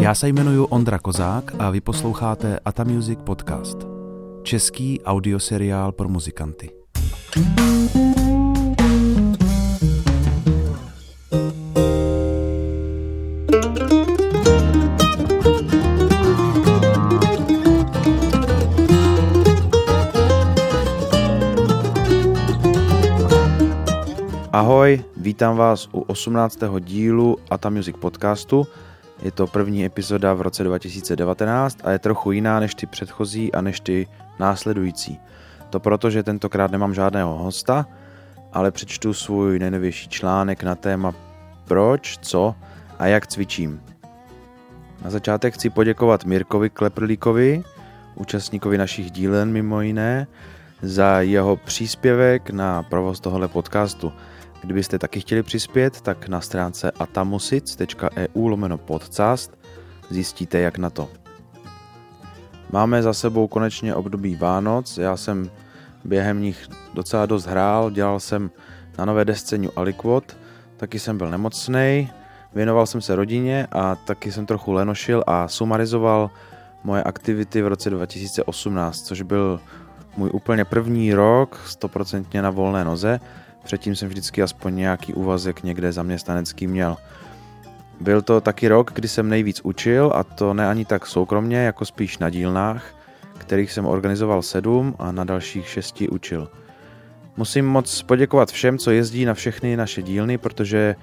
Já se jmenuji Ondra Kozák a vy posloucháte Ata Music Podcast. Český audioseriál pro muzikanty. Ahoj, vítám vás u 18. dílu Ata Music podcastu. Je to první epizoda v roce 2019 a je trochu jiná než ty předchozí a než ty následující. To proto, že tentokrát nemám žádného hosta, ale přečtu svůj nejnovější článek na téma proč, co a jak cvičím. Na začátek chci poděkovat Mirkovi Kleprlíkovi, účastníkovi našich dílen mimo jiné, za jeho příspěvek na provoz tohoto podcastu – Kdybyste taky chtěli přispět, tak na stránce atamusic.eu lomeno podcast zjistíte, jak na to. Máme za sebou konečně období Vánoc, já jsem během nich docela dost hrál, dělal jsem na nové desce New Aliquot, taky jsem byl nemocný, věnoval jsem se rodině a taky jsem trochu lenošil a sumarizoval moje aktivity v roce 2018, což byl můj úplně první rok, stoprocentně na volné noze Předtím jsem vždycky aspoň nějaký úvazek někde zaměstnanecký měl. Byl to taky rok, kdy jsem nejvíc učil a to ne ani tak soukromně, jako spíš na dílnách, kterých jsem organizoval sedm a na dalších šesti učil. Musím moc poděkovat všem, co jezdí na všechny naše dílny, protože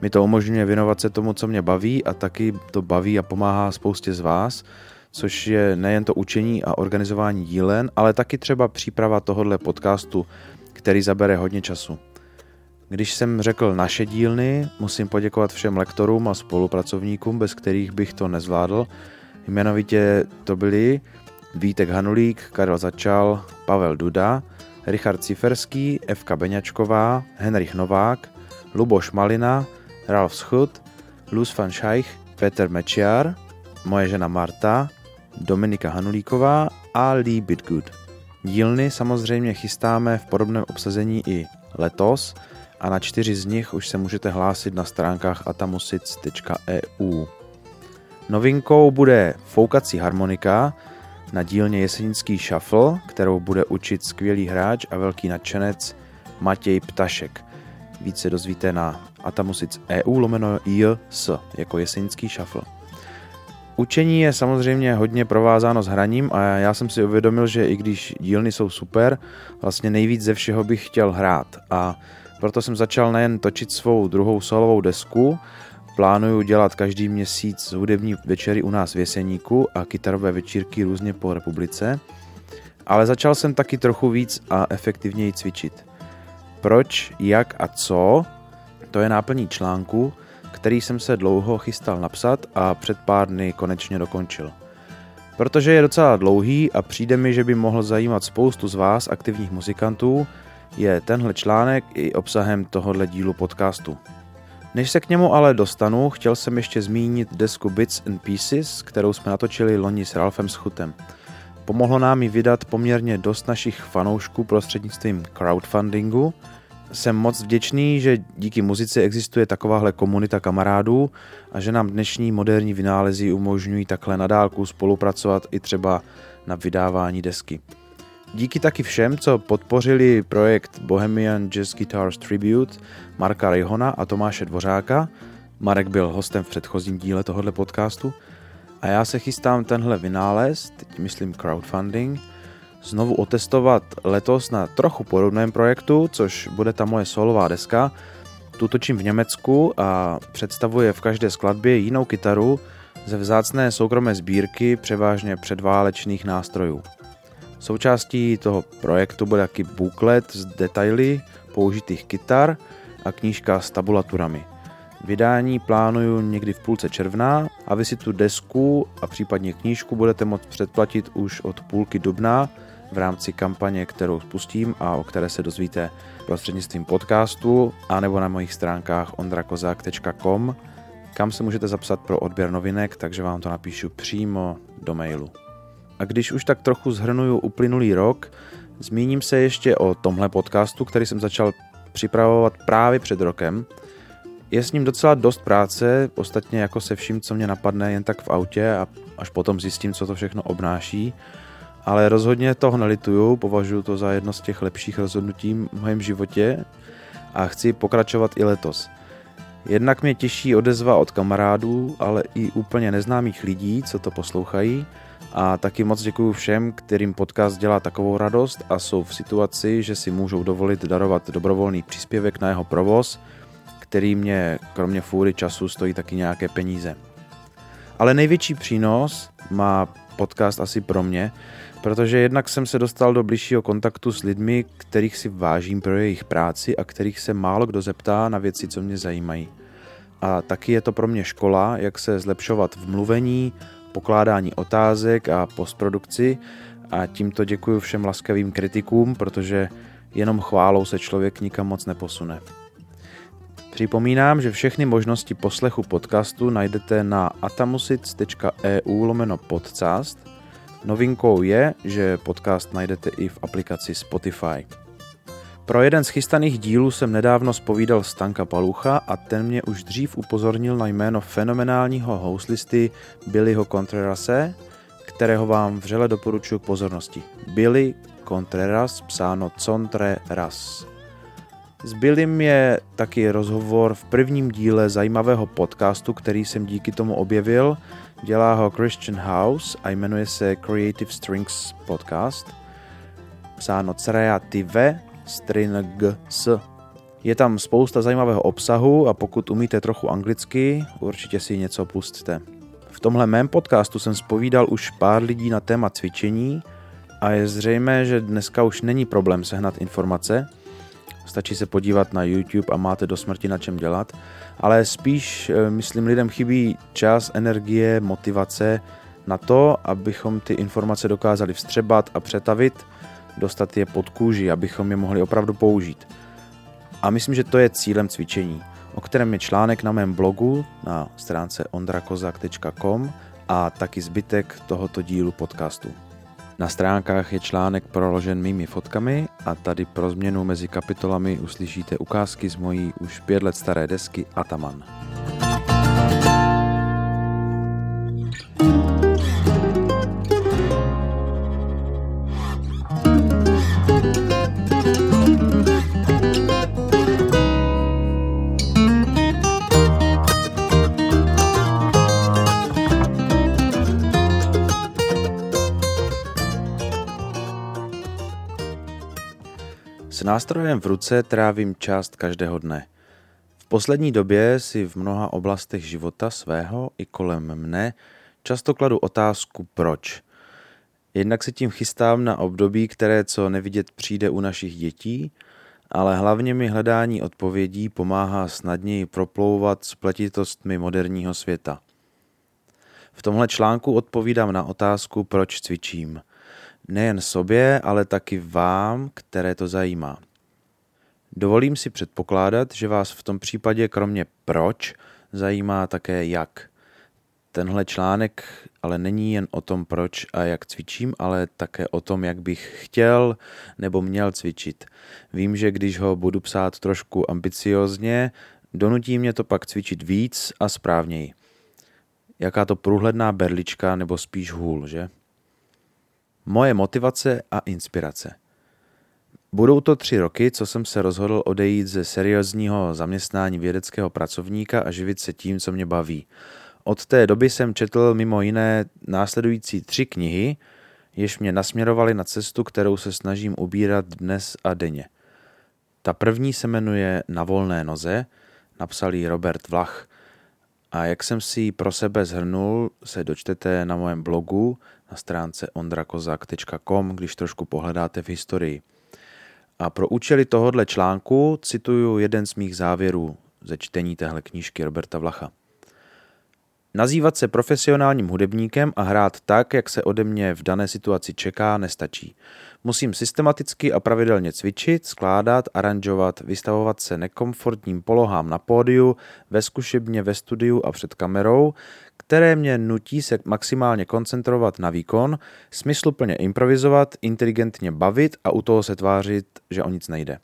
mi to umožňuje věnovat se tomu, co mě baví a taky to baví a pomáhá spoustě z vás, což je nejen to učení a organizování dílen, ale taky třeba příprava tohohle podcastu, který zabere hodně času. Když jsem řekl naše dílny, musím poděkovat všem lektorům a spolupracovníkům, bez kterých bych to nezvládl. Jmenovitě to byli Vítek Hanulík, Karel Začal, Pavel Duda, Richard Ciferský, Evka Beňačková, Henrich Novák, Luboš Malina, Ralf Schut, Luz van Scheich, Peter Mečiar, moje žena Marta, Dominika Hanulíková a Lee Bitgood. Dílny samozřejmě chystáme v podobném obsazení i letos a na čtyři z nich už se můžete hlásit na stránkách atamusic.eu. Novinkou bude foukací harmonika na dílně Jesenický shuffle, kterou bude učit skvělý hráč a velký nadšenec Matěj Ptašek. Více dozvíte na atamusic.eu lomeno JS jako Jesenický shuffle. Učení je samozřejmě hodně provázáno s hraním a já jsem si uvědomil, že i když dílny jsou super, vlastně nejvíc ze všeho bych chtěl hrát a proto jsem začal nejen točit svou druhou solovou desku, plánuju dělat každý měsíc hudební večery u nás v Jeseníku a kytarové večírky různě po republice, ale začal jsem taky trochu víc a efektivněji cvičit. Proč, jak a co, to je náplní článku, který jsem se dlouho chystal napsat a před pár dny konečně dokončil. Protože je docela dlouhý a přijde mi, že by mohl zajímat spoustu z vás, aktivních muzikantů, je tenhle článek i obsahem tohohle dílu podcastu. Než se k němu ale dostanu, chtěl jsem ještě zmínit desku Bits and Pieces, kterou jsme natočili loni s Ralfem Schutem. Pomohlo nám ji vydat poměrně dost našich fanoušků prostřednictvím crowdfundingu – jsem moc vděčný, že díky muzice existuje takováhle komunita kamarádů a že nám dnešní moderní vynálezy umožňují takhle nadálku spolupracovat i třeba na vydávání desky. Díky taky všem, co podpořili projekt Bohemian Jazz Guitars Tribute Marka Rejhona a Tomáše Dvořáka. Marek byl hostem v předchozím díle tohohle podcastu. A já se chystám tenhle vynález, teď myslím crowdfunding, znovu otestovat letos na trochu podobném projektu, což bude ta moje solová deska. Tu točím v Německu a představuje v každé skladbě jinou kytaru ze vzácné soukromé sbírky převážně předválečných nástrojů. Součástí toho projektu bude taky booklet s detaily použitých kytar a knížka s tabulaturami. Vydání plánuju někdy v půlce června a vy si tu desku a případně knížku budete moct předplatit už od půlky dubna v rámci kampaně, kterou spustím a o které se dozvíte prostřednictvím podcastu a nebo na mojich stránkách ondrakozák.com, kam se můžete zapsat pro odběr novinek, takže vám to napíšu přímo do mailu. A když už tak trochu zhrnuju uplynulý rok, zmíním se ještě o tomhle podcastu, který jsem začal připravovat právě před rokem. Je s ním docela dost práce, ostatně jako se vším, co mě napadne jen tak v autě a až potom zjistím, co to všechno obnáší. Ale rozhodně toho nelituju, považuji to za jedno z těch lepších rozhodnutí v mém životě a chci pokračovat i letos. Jednak mě těší odezva od kamarádů, ale i úplně neznámých lidí, co to poslouchají. A taky moc děkuji všem, kterým podcast dělá takovou radost a jsou v situaci, že si můžou dovolit darovat dobrovolný příspěvek na jeho provoz, který mě kromě fůry času stojí taky nějaké peníze. Ale největší přínos má podcast asi pro mě, protože jednak jsem se dostal do bližšího kontaktu s lidmi, kterých si vážím pro jejich práci a kterých se málo kdo zeptá na věci, co mě zajímají. A taky je to pro mě škola, jak se zlepšovat v mluvení, pokládání otázek a postprodukci a tímto děkuji všem laskavým kritikům, protože jenom chválou se člověk nikam moc neposune. Připomínám, že všechny možnosti poslechu podcastu najdete na atamusic.eu lomeno podcast. Novinkou je, že podcast najdete i v aplikaci Spotify. Pro jeden z chystaných dílů jsem nedávno spovídal Stanka Palucha a ten mě už dřív upozornil na jméno fenomenálního houslisty Billyho Contrerase, kterého vám vřele doporučuji k pozornosti. Billy Contreras, psáno Contreras. S Billym je taky rozhovor v prvním díle zajímavého podcastu, který jsem díky tomu objevil. Dělá ho Christian House a jmenuje se Creative Strings Podcast. Psáno Creative Strings. Je tam spousta zajímavého obsahu a pokud umíte trochu anglicky, určitě si něco pustte. V tomhle mém podcastu jsem spovídal už pár lidí na téma cvičení a je zřejmé, že dneska už není problém sehnat informace, stačí se podívat na YouTube a máte do smrti na čem dělat, ale spíš, eh, myslím, lidem chybí čas, energie, motivace na to, abychom ty informace dokázali vstřebat a přetavit, dostat je pod kůži, abychom je mohli opravdu použít. A myslím, že to je cílem cvičení, o kterém je článek na mém blogu na stránce ondrakozak.com a taky zbytek tohoto dílu podcastu. Na stránkách je článek proložen mými fotkami a tady pro změnu mezi kapitolami uslyšíte ukázky z mojí už pět let staré desky Ataman. Nástrojem v ruce trávím část každého dne. V poslední době si v mnoha oblastech života svého i kolem mne často kladu otázku proč. Jednak se tím chystám na období, které co nevidět přijde u našich dětí, ale hlavně mi hledání odpovědí pomáhá snadněji proplouvat spletitostmi moderního světa. V tomhle článku odpovídám na otázku, proč cvičím – Nejen sobě, ale taky vám, které to zajímá. Dovolím si předpokládat, že vás v tom případě kromě proč zajímá také jak. Tenhle článek ale není jen o tom, proč a jak cvičím, ale také o tom, jak bych chtěl nebo měl cvičit. Vím, že když ho budu psát trošku ambiciozně, donutí mě to pak cvičit víc a správněji. Jaká to průhledná berlička nebo spíš hůl, že? Moje motivace a inspirace. Budou to tři roky, co jsem se rozhodl odejít ze seriózního zaměstnání vědeckého pracovníka a živit se tím, co mě baví. Od té doby jsem četl mimo jiné následující tři knihy, jež mě nasměrovaly na cestu, kterou se snažím ubírat dnes a denně. Ta první se jmenuje Na volné noze, napsal ji Robert Vlach. A jak jsem si ji pro sebe zhrnul, se dočtete na mém blogu na stránce ondrakozak.com, když trošku pohledáte v historii. A pro účely tohohle článku cituju jeden z mých závěrů ze čtení téhle knížky Roberta Vlacha. Nazývat se profesionálním hudebníkem a hrát tak, jak se ode mě v dané situaci čeká, nestačí. Musím systematicky a pravidelně cvičit, skládat, aranžovat, vystavovat se nekomfortním polohám na pódiu, ve zkušebně, ve studiu a před kamerou, které mě nutí se maximálně koncentrovat na výkon, smysluplně improvizovat, inteligentně bavit a u toho se tvářit, že o nic nejde.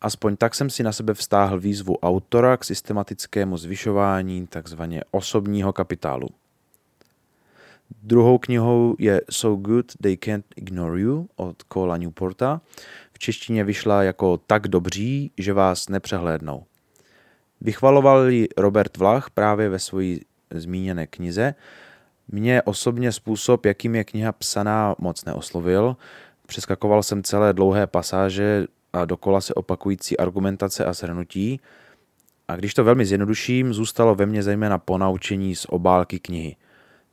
Aspoň tak jsem si na sebe vztáhl výzvu autora k systematickému zvyšování takzvaně osobního kapitálu. Druhou knihou je So Good They Can't Ignore You od Cola Newporta. V češtině vyšla jako Tak dobří, že vás nepřehlédnou. Vychvaloval ji Robert Vlach právě ve své zmíněné knize. Mě osobně způsob, jakým je kniha psaná, moc neoslovil. Přeskakoval jsem celé dlouhé pasáže a dokola se opakující argumentace a shrnutí. A když to velmi zjednoduším, zůstalo ve mně zejména ponaučení z obálky knihy.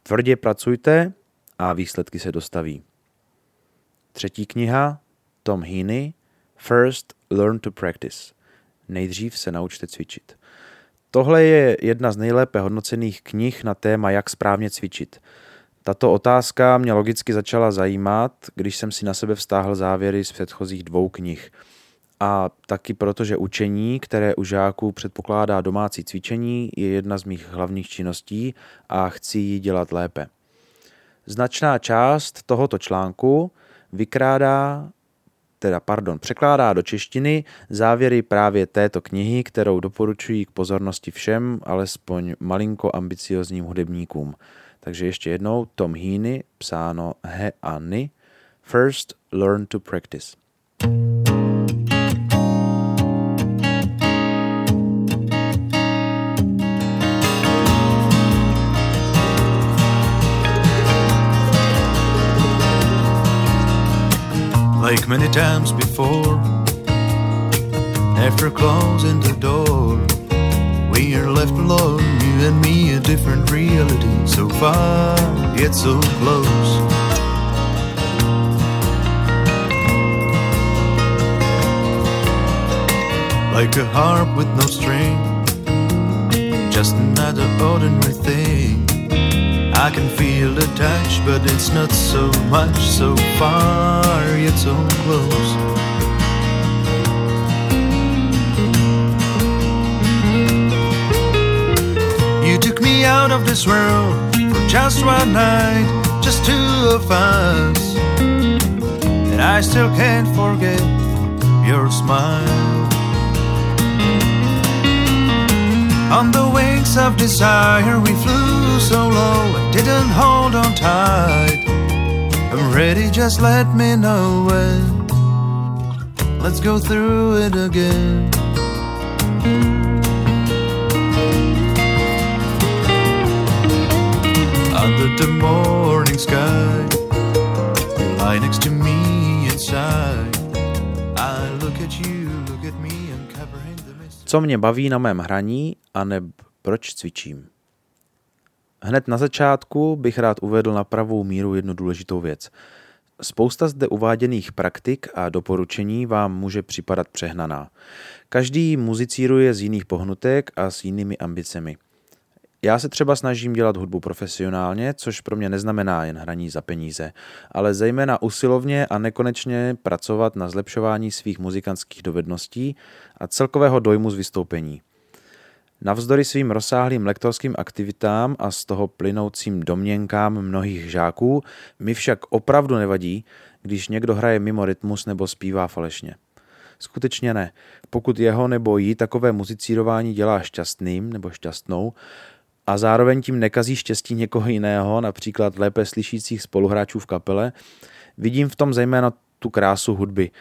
Tvrdě pracujte a výsledky se dostaví. Třetí kniha, Tom Heaney, First Learn to Practice. Nejdřív se naučte cvičit. Tohle je jedna z nejlépe hodnocených knih na téma, jak správně cvičit. Tato otázka mě logicky začala zajímat, když jsem si na sebe vztáhl závěry z předchozích dvou knih. A taky proto, že učení, které u žáků předpokládá domácí cvičení, je jedna z mých hlavních činností a chci ji dělat lépe. Značná část tohoto článku vykrádá teda pardon, překládá do češtiny závěry právě této knihy, kterou doporučuji k pozornosti všem, alespoň malinko ambiciozním hudebníkům. Takže ještě jednou Tom Heaney, psáno he a ny, First Learn to Practice. Like many times before. After closing the door, we are left alone, you and me, a different reality. So far, yet so close. Like a harp with no string, just another ordinary thing. I can feel the touch, but it's not so much, so far yet so close. You took me out of this world for just one night, just two of us. And I still can't forget your smile. On the wings of desire, we flew so low and didn't hold on tight. I'm ready, just let me know when. Let's go through it again. Under the morning sky, you lie next to me inside. I look at you, look at me, uncovering the mist. Co mě baví na mém hraní, aneb proč cvičím? Hned na začátku bych rád uvedl na pravou míru jednu důležitou věc. Spousta zde uváděných praktik a doporučení vám může připadat přehnaná. Každý muzicíruje z jiných pohnutek a s jinými ambicemi. Já se třeba snažím dělat hudbu profesionálně, což pro mě neznamená jen hraní za peníze, ale zejména usilovně a nekonečně pracovat na zlepšování svých muzikantských dovedností a celkového dojmu z vystoupení. Navzdory svým rozsáhlým lektorským aktivitám a z toho plynoucím domněnkám mnohých žáků mi však opravdu nevadí, když někdo hraje mimo rytmus nebo zpívá falešně. Skutečně ne. Pokud jeho nebo jí takové muzicírování dělá šťastným nebo šťastnou a zároveň tím nekazí štěstí někoho jiného, například lépe slyšících spoluhráčů v kapele, vidím v tom zejména tu krásu hudby,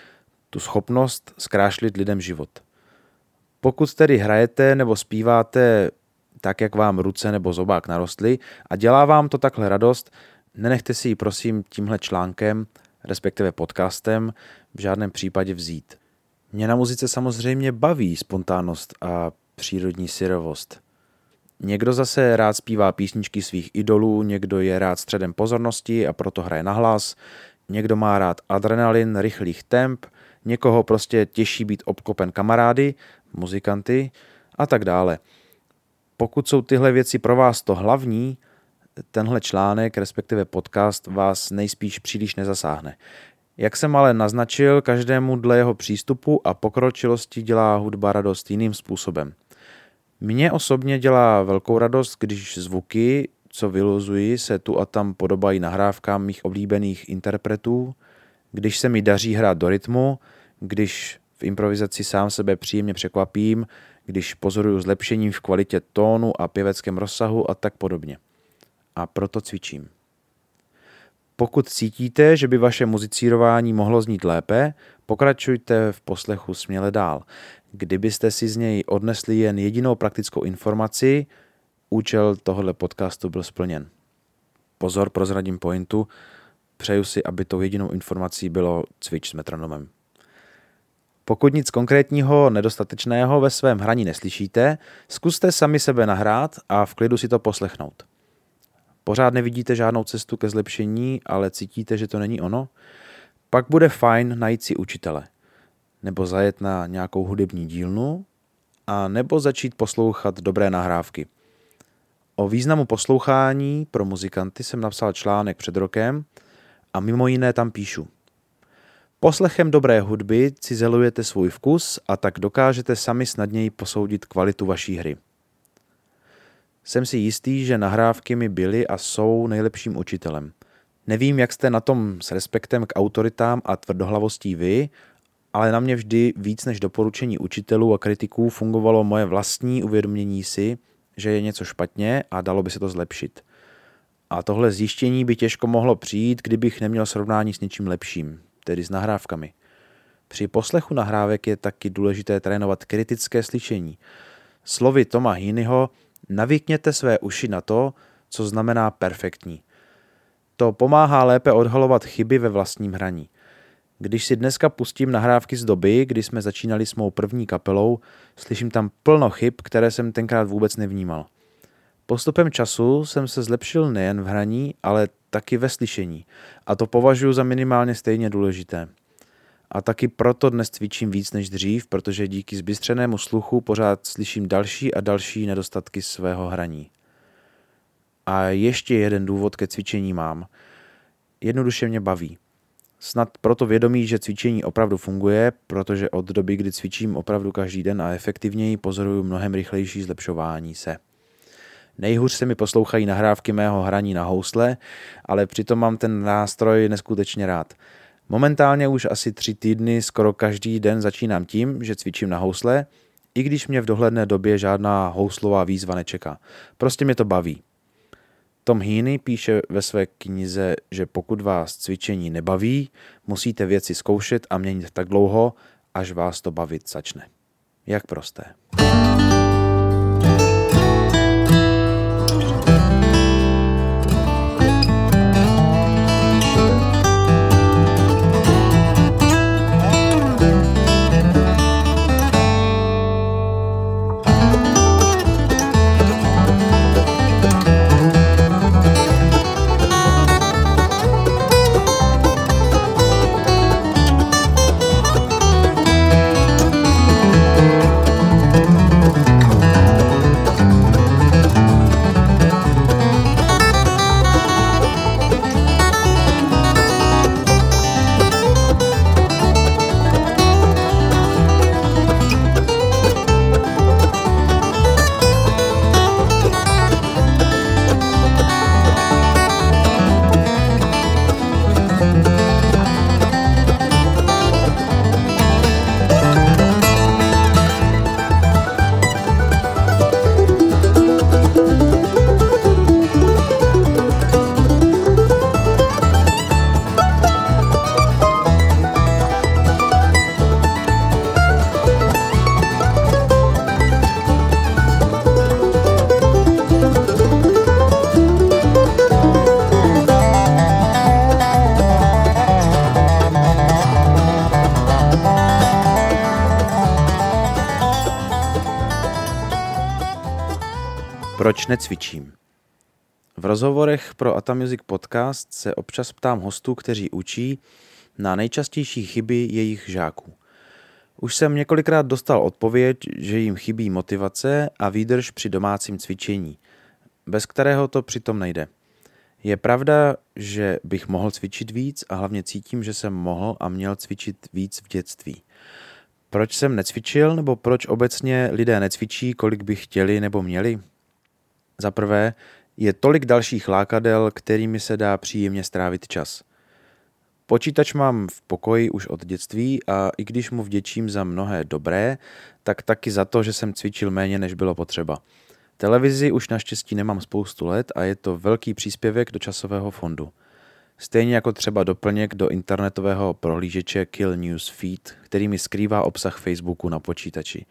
tu schopnost zkrášlit lidem život. Pokud tedy hrajete nebo zpíváte tak, jak vám ruce nebo zobák narostly a dělá vám to takhle radost, nenechte si ji prosím tímhle článkem, respektive podcastem, v žádném případě vzít. Mě na muzice samozřejmě baví spontánnost a přírodní syrovost. Někdo zase rád zpívá písničky svých idolů, někdo je rád středem pozornosti a proto hraje na hlas, někdo má rád adrenalin, rychlých temp, někoho prostě těší být obklopen kamarády muzikanty a tak dále. Pokud jsou tyhle věci pro vás to hlavní, tenhle článek, respektive podcast, vás nejspíš příliš nezasáhne. Jak jsem ale naznačil, každému dle jeho přístupu a pokročilosti dělá hudba radost jiným způsobem. Mně osobně dělá velkou radost, když zvuky, co vyluzuji, se tu a tam podobají nahrávkám mých oblíbených interpretů, když se mi daří hrát do rytmu, když V improvizaci sám sebe příjemně překvapím, když pozoruju zlepšení v kvalitě tónu a pěveckém rozsahu a tak podobně. A proto cvičím. Pokud cítíte, že by vaše muzicírování mohlo znít lépe, pokračujte v poslechu směle dál. Kdybyste si z něj odnesli jen jedinou praktickou informaci, účel tohoto podcastu byl splněn. Pozor, prozradím pointu, přeju si, aby tou jedinou informací bylo cvič s metronomem. Pokud nic konkrétního nedostatečného ve svém hraní neslyšíte, zkuste sami sebe nahrát a v klidu si to poslechnout. Pořád nevidíte žádnou cestu ke zlepšení, ale cítíte, že to není ono? Pak bude fajn najít si učitele. Nebo zajet na nějakou hudební dílnu, a nebo začít poslouchat dobré nahrávky. O významu poslouchání pro muzikanty jsem napsal článek před rokem a mimo jiné tam píšu. Poslechem dobré hudby cizelujete svůj vkus a tak dokážete sami snadněji posoudit kvalitu vaší hry. Jsem si jistý, že nahrávky mi byly a jsou nejlepším učitelem. Nevím, jak jste na tom s respektem k autoritám a tvrdohlavostí vy, ale na mě vždy víc než doporučení učitelů a kritiků fungovalo moje vlastní uvědomění si, že je něco špatně a dalo by se to zlepšit. A tohle zjištění by těžko mohlo přijít, kdybych neměl srovnání s něčím lepším, tedy s nahrávkami. Při poslechu nahrávek je taky důležité trénovat kritické slyšení. Slovy Toma Heaneyho navykněte své uši na to, co znamená perfektní. To pomáhá lépe odhalovat chyby ve vlastním hraní. Když si dneska pustím nahrávky z doby, kdy jsme začínali s mou první kapelou, slyším tam plno chyb, které jsem tenkrát vůbec nevnímal. Postupem času jsem se zlepšil nejen v hraní, ale taky ve slyšení. A to považuji za minimálně stejně důležité. A taky proto dnes cvičím víc než dřív, protože díky zbystřenému sluchu pořád slyším další a další nedostatky svého hraní. A ještě jeden důvod ke cvičení mám. Jednoduše mě baví. Snad proto vědomí, že cvičení opravdu funguje, protože od doby, kdy cvičím opravdu každý den a efektivněji, pozoruju mnohem rychlejší zlepšování se. Nejhůř se mi poslouchají nahrávky mého hraní na housle, ale přitom mám ten nástroj neskutečně rád. Momentálně už asi tři týdny skoro každý den začínám tím, že cvičím na housle, i když mě v dohledné době žádná houslová výzva nečeká. Prostě mě to baví. Tom Heaney píše ve své knize, že pokud vás cvičení nebaví, musíte věci zkoušet a měnit tak dlouho, až vás to bavit začne. Jak prosté. Proč necvičím? V rozhovorech pro Ata Music Podcast se občas ptám hostů, kteří učí, na nejčastější chyby jejich žáků. Už jsem několikrát dostal odpověď, že jim chybí motivace a výdrž při domácím cvičení, bez kterého to přitom nejde. Je pravda, že bych mohl cvičit víc a hlavně cítím, že jsem mohl a měl cvičit víc v dětství. Proč jsem necvičil nebo proč obecně lidé necvičí, kolik by chtěli nebo měli? Za prvé, je tolik dalších lákadel, kterými se dá příjemně strávit čas. Počítač mám v pokoji už od dětství a i když mu vděčím za mnohé dobré, tak taky za to, že jsem cvičil méně, než bylo potřeba. Televizi už naštěstí nemám spoustu let a je to velký příspěvek do časového fondu. Stejně jako třeba doplněk do internetového prohlížeče Kill News Feed, který mi skrývá obsah Facebooku na počítači.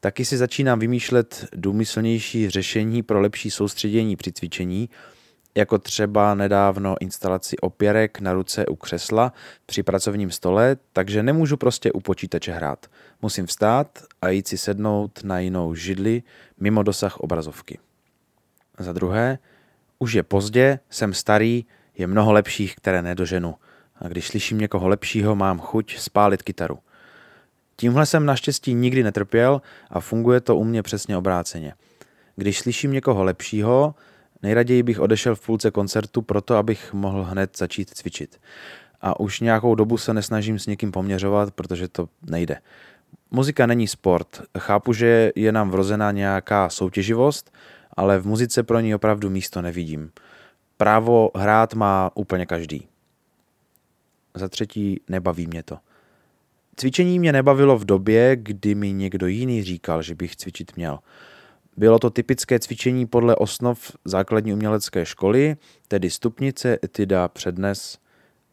Taky si začínám vymýšlet důmyslnější řešení pro lepší soustředění při cvičení, jako třeba nedávno instalaci opěrek na ruce u křesla při pracovním stole, takže nemůžu prostě u počítače hrát. Musím vstát a jít si sednout na jinou židli mimo dosah obrazovky. Za druhé, už je pozdě, jsem starý, je mnoho lepších, které nedoženu. A když slyším někoho lepšího, mám chuť spálit kytaru. Tímhle jsem naštěstí nikdy netrpěl a funguje to u mě přesně obráceně. Když slyším někoho lepšího, nejraději bych odešel v půlce koncertu proto, abych mohl hned začít cvičit. A už nějakou dobu se nesnažím s někým poměřovat, protože to nejde. Muzika není sport. Chápu, že je nám vrozená nějaká soutěživost, ale v muzice pro ní opravdu místo nevidím. Právo hrát má úplně každý. Za třetí, nebaví mě to. Cvičení mě nebavilo v době, kdy mi někdo jiný říkal, že bych cvičit měl. Bylo to typické cvičení podle osnov základní umělecké školy, tedy stupnice, etida, přednes,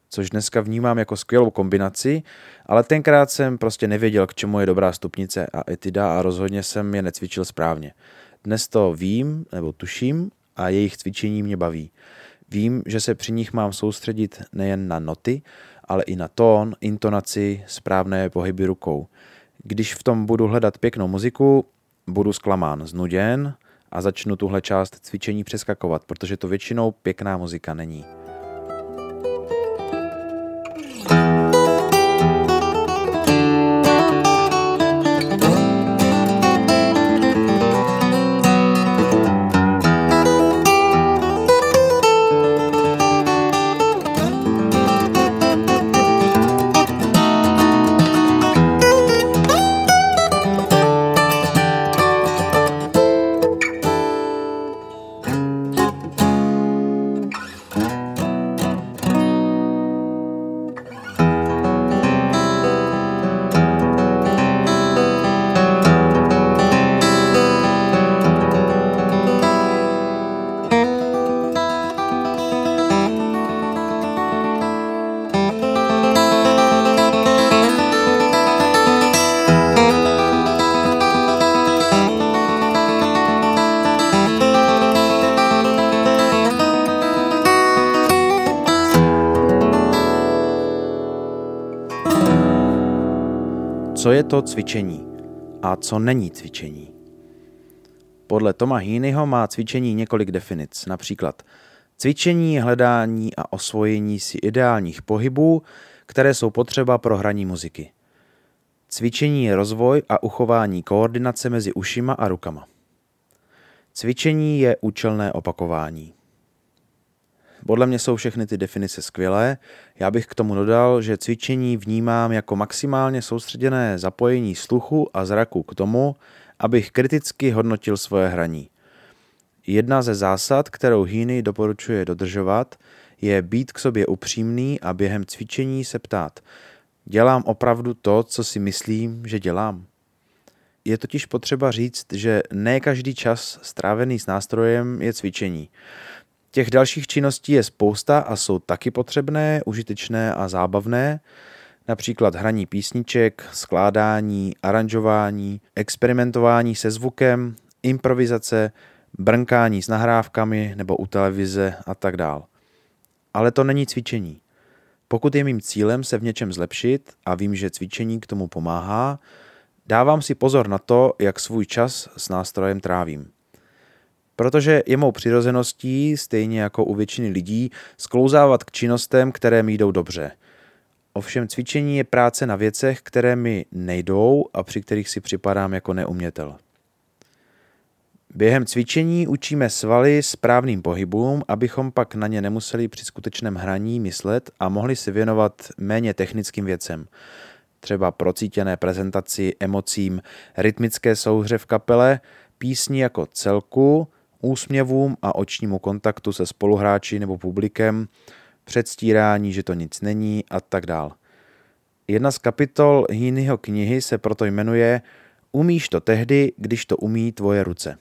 což dneska vnímám jako skvělou kombinaci, ale tenkrát jsem prostě nevěděl, k čemu je dobrá stupnice a etida a rozhodně jsem je necvičil správně. Dnes to vím, nebo tuším, a jejich cvičení mě baví. Vím, že se při nich mám soustředit nejen na noty, ale i na tón, intonaci, správné pohyby rukou. Když v tom budu hledat pěknou muziku, budu zklamán, znuděn a začnu tuhle část cvičení přeskakovat, protože to většinou pěkná muzika není. Co je to cvičení a co není cvičení? Podle Toma Heaneyho má cvičení několik definic, například cvičení, hledání a osvojení si ideálních pohybů, které jsou potřeba pro hraní muziky. Cvičení je rozvoj a uchování koordinace mezi ušima a rukama. Cvičení je účelné opakování. Podle mě jsou všechny ty definice skvělé. Já bych k tomu dodal, že cvičení vnímám jako maximálně soustředěné zapojení sluchu a zraku k tomu, abych kriticky hodnotil svoje hraní. Jedna ze zásad, kterou Heaney doporučuje dodržovat, je být k sobě upřímný a během cvičení se ptát, dělám opravdu to, co si myslím, že dělám? Je totiž potřeba říct, že ne každý čas strávený s nástrojem je cvičení. Těch dalších činností je spousta a jsou taky potřebné, užitečné a zábavné, například hraní písniček, skládání, aranžování, experimentování se zvukem, improvizace, brnkání s nahrávkami nebo u televize a tak dál. Ale to není cvičení. Pokud je mým cílem se v něčem zlepšit a vím, že cvičení k tomu pomáhá, dávám si pozor na to, jak svůj čas s nástrojem trávím. Protože je mou přirozeností, stejně jako u většiny lidí, sklouzávat k činnostem, které mi jdou dobře. Ovšem cvičení je práce na věcech, které mi nejdou a při kterých si připadám jako neumětel. Během cvičení učíme svaly správným pohybům, abychom pak na ně nemuseli při skutečném hraní myslet a mohli se věnovat méně technickým věcem. Třeba procítěné prezentaci, emocím, rytmické souhře v kapele, písni jako celku, úsměvům a očnímu kontaktu se spoluhráči nebo publikem, předstírání, že to nic není a tak dál. Jedna z kapitol Hýnyho knihy se proto jmenuje Umíš to tehdy, když to umí tvoje ruce.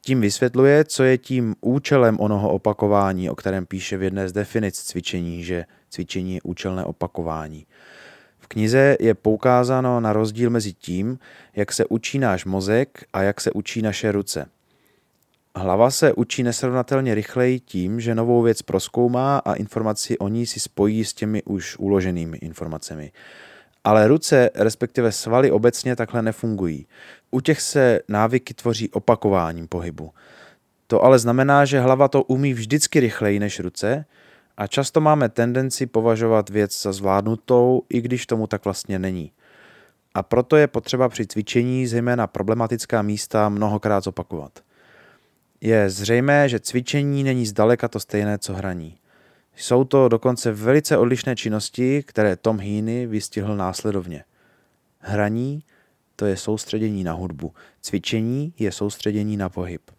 Tím vysvětluje, co je tím účelem onoho opakování, o kterém píše v jedné z definic cvičení, že cvičení je účelné opakování. V knize je poukázáno na rozdíl mezi tím, jak se učí náš mozek a jak se učí naše ruce. Hlava se učí nesrovnatelně rychleji tím, že novou věc proskoumá a informaci o ní si spojí s těmi už uloženými informacemi. Ale ruce, respektive svaly obecně takhle nefungují. U těch se návyky tvoří opakováním pohybu. To ale znamená, že hlava to umí vždycky rychleji než ruce a často máme tendenci považovat věc za zvládnutou, i když tomu tak vlastně není. A proto je potřeba při cvičení zejména problematická místa mnohokrát zopakovat. Je zřejmé, že cvičení není zdaleka to stejné, co hraní. Jsou to dokonce velice odlišné činnosti, které Tom Heaney vystihl následovně. Hraní to je soustředění na hudbu, cvičení je soustředění na pohyb.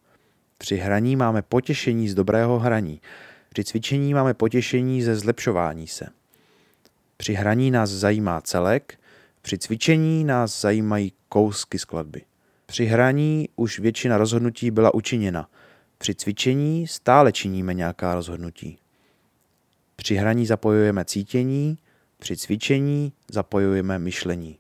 Při hraní máme potěšení z dobrého hraní, při cvičení máme potěšení ze zlepšování se. Při hraní nás zajímá celek, při cvičení nás zajímají kousky skladby. Při hraní už většina rozhodnutí byla učiněna. Při cvičení stále činíme nějaká rozhodnutí. Při hraní zapojujeme cítění, při cvičení zapojujeme myšlení.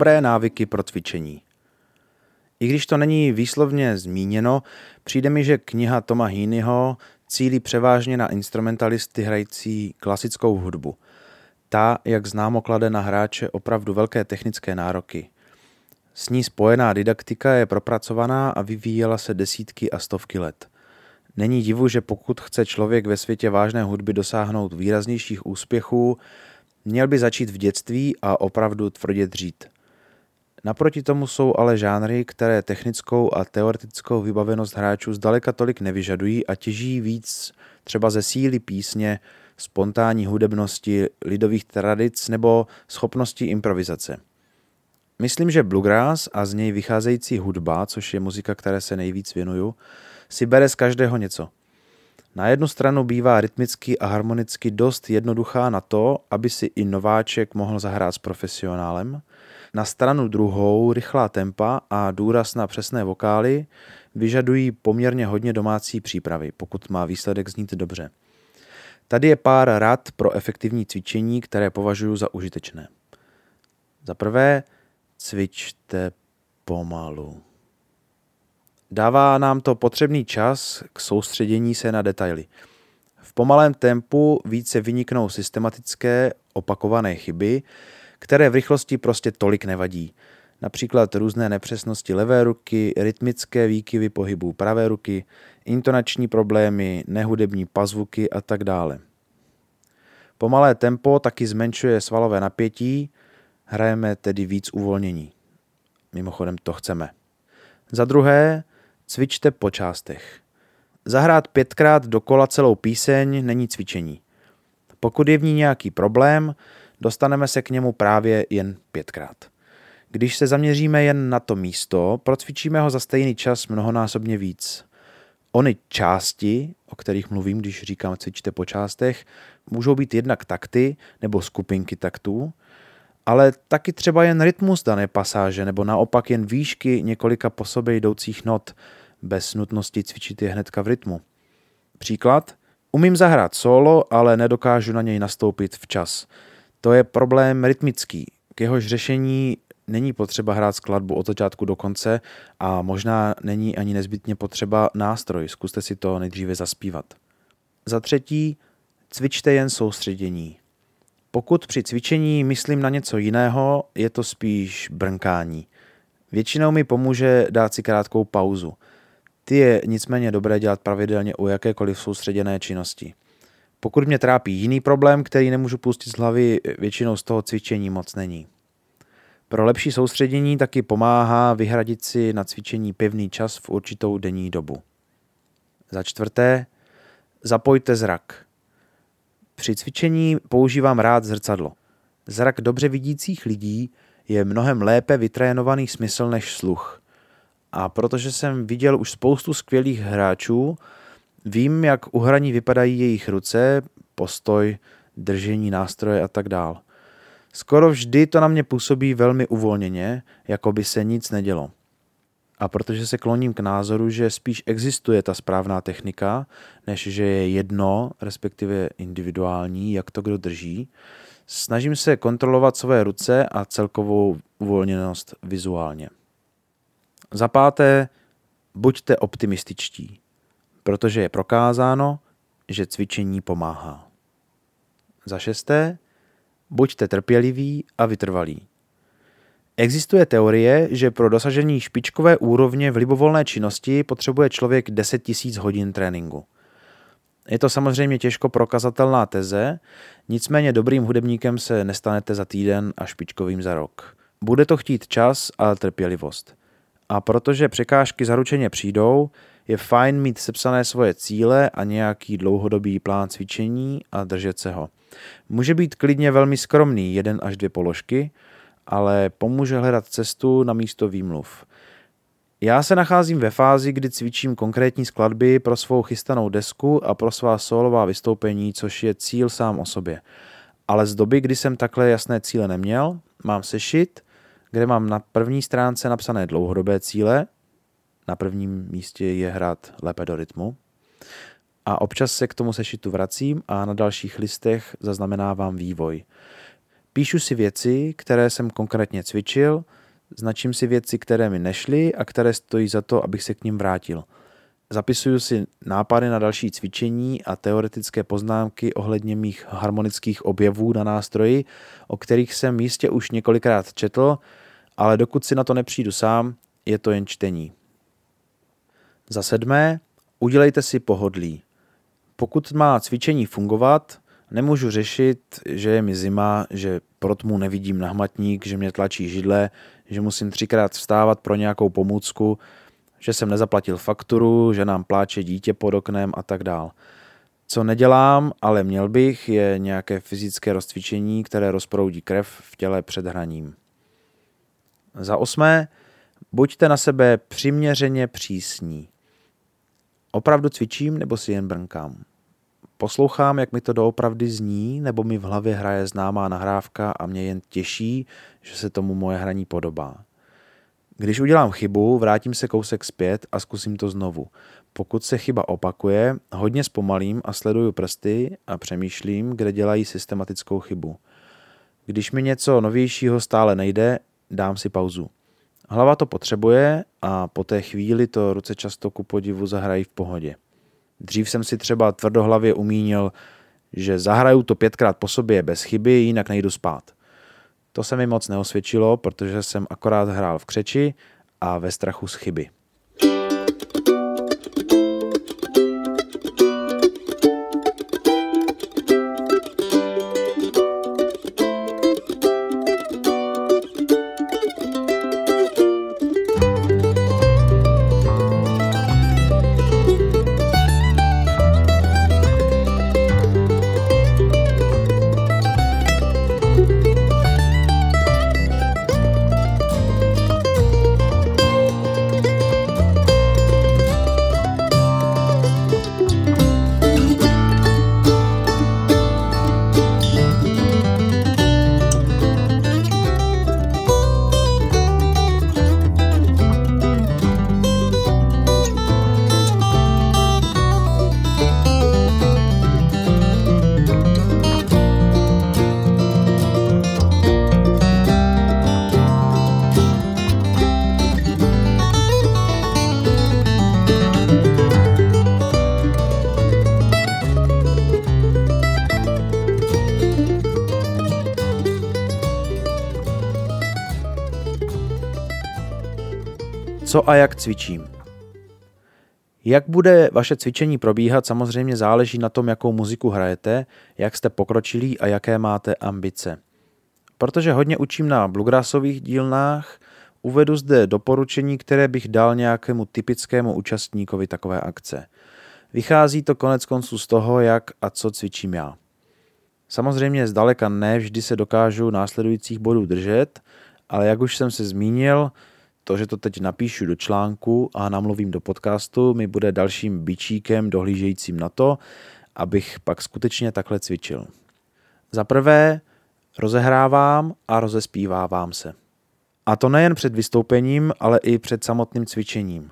Dobré návyky pro cvičení. I když to není výslovně zmíněno, přijde mi, že kniha Toma Heaneyho cílí převážně na instrumentalisty hrající klasickou hudbu. Ta, jak známo, klade na hráče opravdu velké technické nároky. S ní spojená didaktika je propracovaná a vyvíjela se desítky a stovky let. Není divu, že pokud chce člověk ve světě vážné hudby dosáhnout výraznějších úspěchů, měl by začít v dětství a opravdu tvrdě dřít – Naproti tomu jsou ale žánry, které technickou a teoretickou vybavenost hráčů zdaleka tolik nevyžadují a těží víc třeba ze síly písně, spontánní hudebnosti, lidových tradic nebo schopnosti improvizace. Myslím, že bluegrass a z něj vycházející hudba, což je muzika, které se nejvíc věnuju, si bere z každého něco. Na jednu stranu bývá rytmicky a harmonicky dost jednoduchá na to, aby si i nováček mohl zahrát s profesionálem – na stranu druhou rychlá tempa a důraz na přesné vokály vyžadují poměrně hodně domácí přípravy, pokud má výsledek znít dobře. Tady je pár rad pro efektivní cvičení, které považuji za užitečné. Za prvé, cvičte pomalu. Dává nám to potřebný čas k soustředění se na detaily. V pomalém tempu více vyniknou systematické opakované chyby, které v rychlosti prostě tolik nevadí. Například různé nepřesnosti levé ruky, rytmické výkyvy pohybů pravé ruky, intonační problémy, nehudební pazvuky a tak dále. Pomalé tempo taky zmenšuje svalové napětí, hrajeme tedy víc uvolnění. Mimochodem to chceme. Za druhé, cvičte po částech. Zahrát pětkrát dokola celou píseň není cvičení. Pokud je v ní nějaký problém, dostaneme se k němu právě jen pětkrát. Když se zaměříme jen na to místo, procvičíme ho za stejný čas mnohonásobně víc. Ony části, o kterých mluvím, když říkám cvičte po částech, můžou být jednak takty nebo skupinky taktů, ale taky třeba jen rytmus dané pasáže nebo naopak jen výšky několika po sobě jdoucích not bez nutnosti cvičit je hnedka v rytmu. Příklad. Umím zahrát solo, ale nedokážu na něj nastoupit včas. To je problém rytmický. K jehož řešení není potřeba hrát skladbu od začátku do konce a možná není ani nezbytně potřeba nástroj. Zkuste si to nejdříve zaspívat. Za třetí, cvičte jen soustředění. Pokud při cvičení myslím na něco jiného, je to spíš brnkání. Většinou mi pomůže dát si krátkou pauzu. Ty je nicméně dobré dělat pravidelně u jakékoliv soustředěné činnosti. Pokud mě trápí jiný problém, který nemůžu pustit z hlavy, většinou z toho cvičení moc není. Pro lepší soustředění taky pomáhá vyhradit si na cvičení pevný čas v určitou denní dobu. Za čtvrté, zapojte zrak. Při cvičení používám rád zrcadlo. Zrak dobře vidících lidí je mnohem lépe vytrénovaný smysl než sluch. A protože jsem viděl už spoustu skvělých hráčů, vím, jak u hraní vypadají jejich ruce, postoj, držení nástroje a tak dál. Skoro vždy to na mě působí velmi uvolněně, jako by se nic nedělo. A protože se kloním k názoru, že spíš existuje ta správná technika, než že je jedno, respektive individuální, jak to kdo drží, snažím se kontrolovat své ruce a celkovou uvolněnost vizuálně. Za páté, buďte optimističtí, protože je prokázáno, že cvičení pomáhá. Za šesté, buďte trpěliví a vytrvalí. Existuje teorie, že pro dosažení špičkové úrovně v libovolné činnosti potřebuje člověk 10 000 hodin tréninku. Je to samozřejmě těžko prokazatelná teze, nicméně dobrým hudebníkem se nestanete za týden a špičkovým za rok. Bude to chtít čas a trpělivost. A protože překážky zaručeně přijdou, je fajn mít sepsané svoje cíle a nějaký dlouhodobý plán cvičení a držet se ho. Může být klidně velmi skromný, jeden až dvě položky, ale pomůže hledat cestu na místo výmluv. Já se nacházím ve fázi, kdy cvičím konkrétní skladby pro svou chystanou desku a pro svá solová vystoupení, což je cíl sám o sobě. Ale z doby, kdy jsem takhle jasné cíle neměl, mám sešit, kde mám na první stránce napsané dlouhodobé cíle, na prvním místě je hrát lépe do rytmu, a občas se k tomu sešitu vracím a na dalších listech zaznamenávám vývoj. Píšu si věci, které jsem konkrétně cvičil, značím si věci, které mi nešly a které stojí za to, abych se k ním vrátil. Zapisuju si nápady na další cvičení a teoretické poznámky ohledně mých harmonických objevů na nástroji, o kterých jsem jistě už několikrát četl, ale dokud si na to nepřijdu sám, je to jen čtení. Za sedmé, udělejte si pohodlí. Pokud má cvičení fungovat, Nemůžu řešit, že je mi zima, že pro tmu nevidím nahmatník, že mě tlačí židle, že musím třikrát vstávat pro nějakou pomůcku, že jsem nezaplatil fakturu, že nám pláče dítě pod oknem a tak dál. Co nedělám, ale měl bych, je nějaké fyzické rozcvičení, které rozproudí krev v těle před hraním. Za osmé, buďte na sebe přiměřeně přísní. Opravdu cvičím nebo si jen brnkám? Poslouchám, jak mi to doopravdy zní, nebo mi v hlavě hraje známá nahrávka a mě jen těší, že se tomu moje hraní podobá. Když udělám chybu, vrátím se kousek zpět a zkusím to znovu. Pokud se chyba opakuje, hodně zpomalím a sleduju prsty a přemýšlím, kde dělají systematickou chybu. Když mi něco novějšího stále nejde, dám si pauzu. Hlava to potřebuje a po té chvíli to ruce často ku podivu zahrají v pohodě. Dřív jsem si třeba tvrdohlavě umínil, že zahraju to pětkrát po sobě bez chyby, jinak nejdu spát. To se mi moc neosvědčilo, protože jsem akorát hrál v křeči a ve strachu z chyby. Co a jak cvičím? Jak bude vaše cvičení probíhat, samozřejmě záleží na tom, jakou muziku hrajete, jak jste pokročilí a jaké máte ambice. Protože hodně učím na bluegrassových dílnách, uvedu zde doporučení, které bych dal nějakému typickému účastníkovi takové akce. Vychází to konec konců z toho, jak a co cvičím já. Samozřejmě zdaleka ne vždy se dokážu následujících bodů držet, ale jak už jsem se zmínil, to, že to teď napíšu do článku a namluvím do podcastu, mi bude dalším bičíkem dohlížejícím na to, abych pak skutečně takhle cvičil. Za prvé, rozehrávám a rozespívávám se. A to nejen před vystoupením, ale i před samotným cvičením.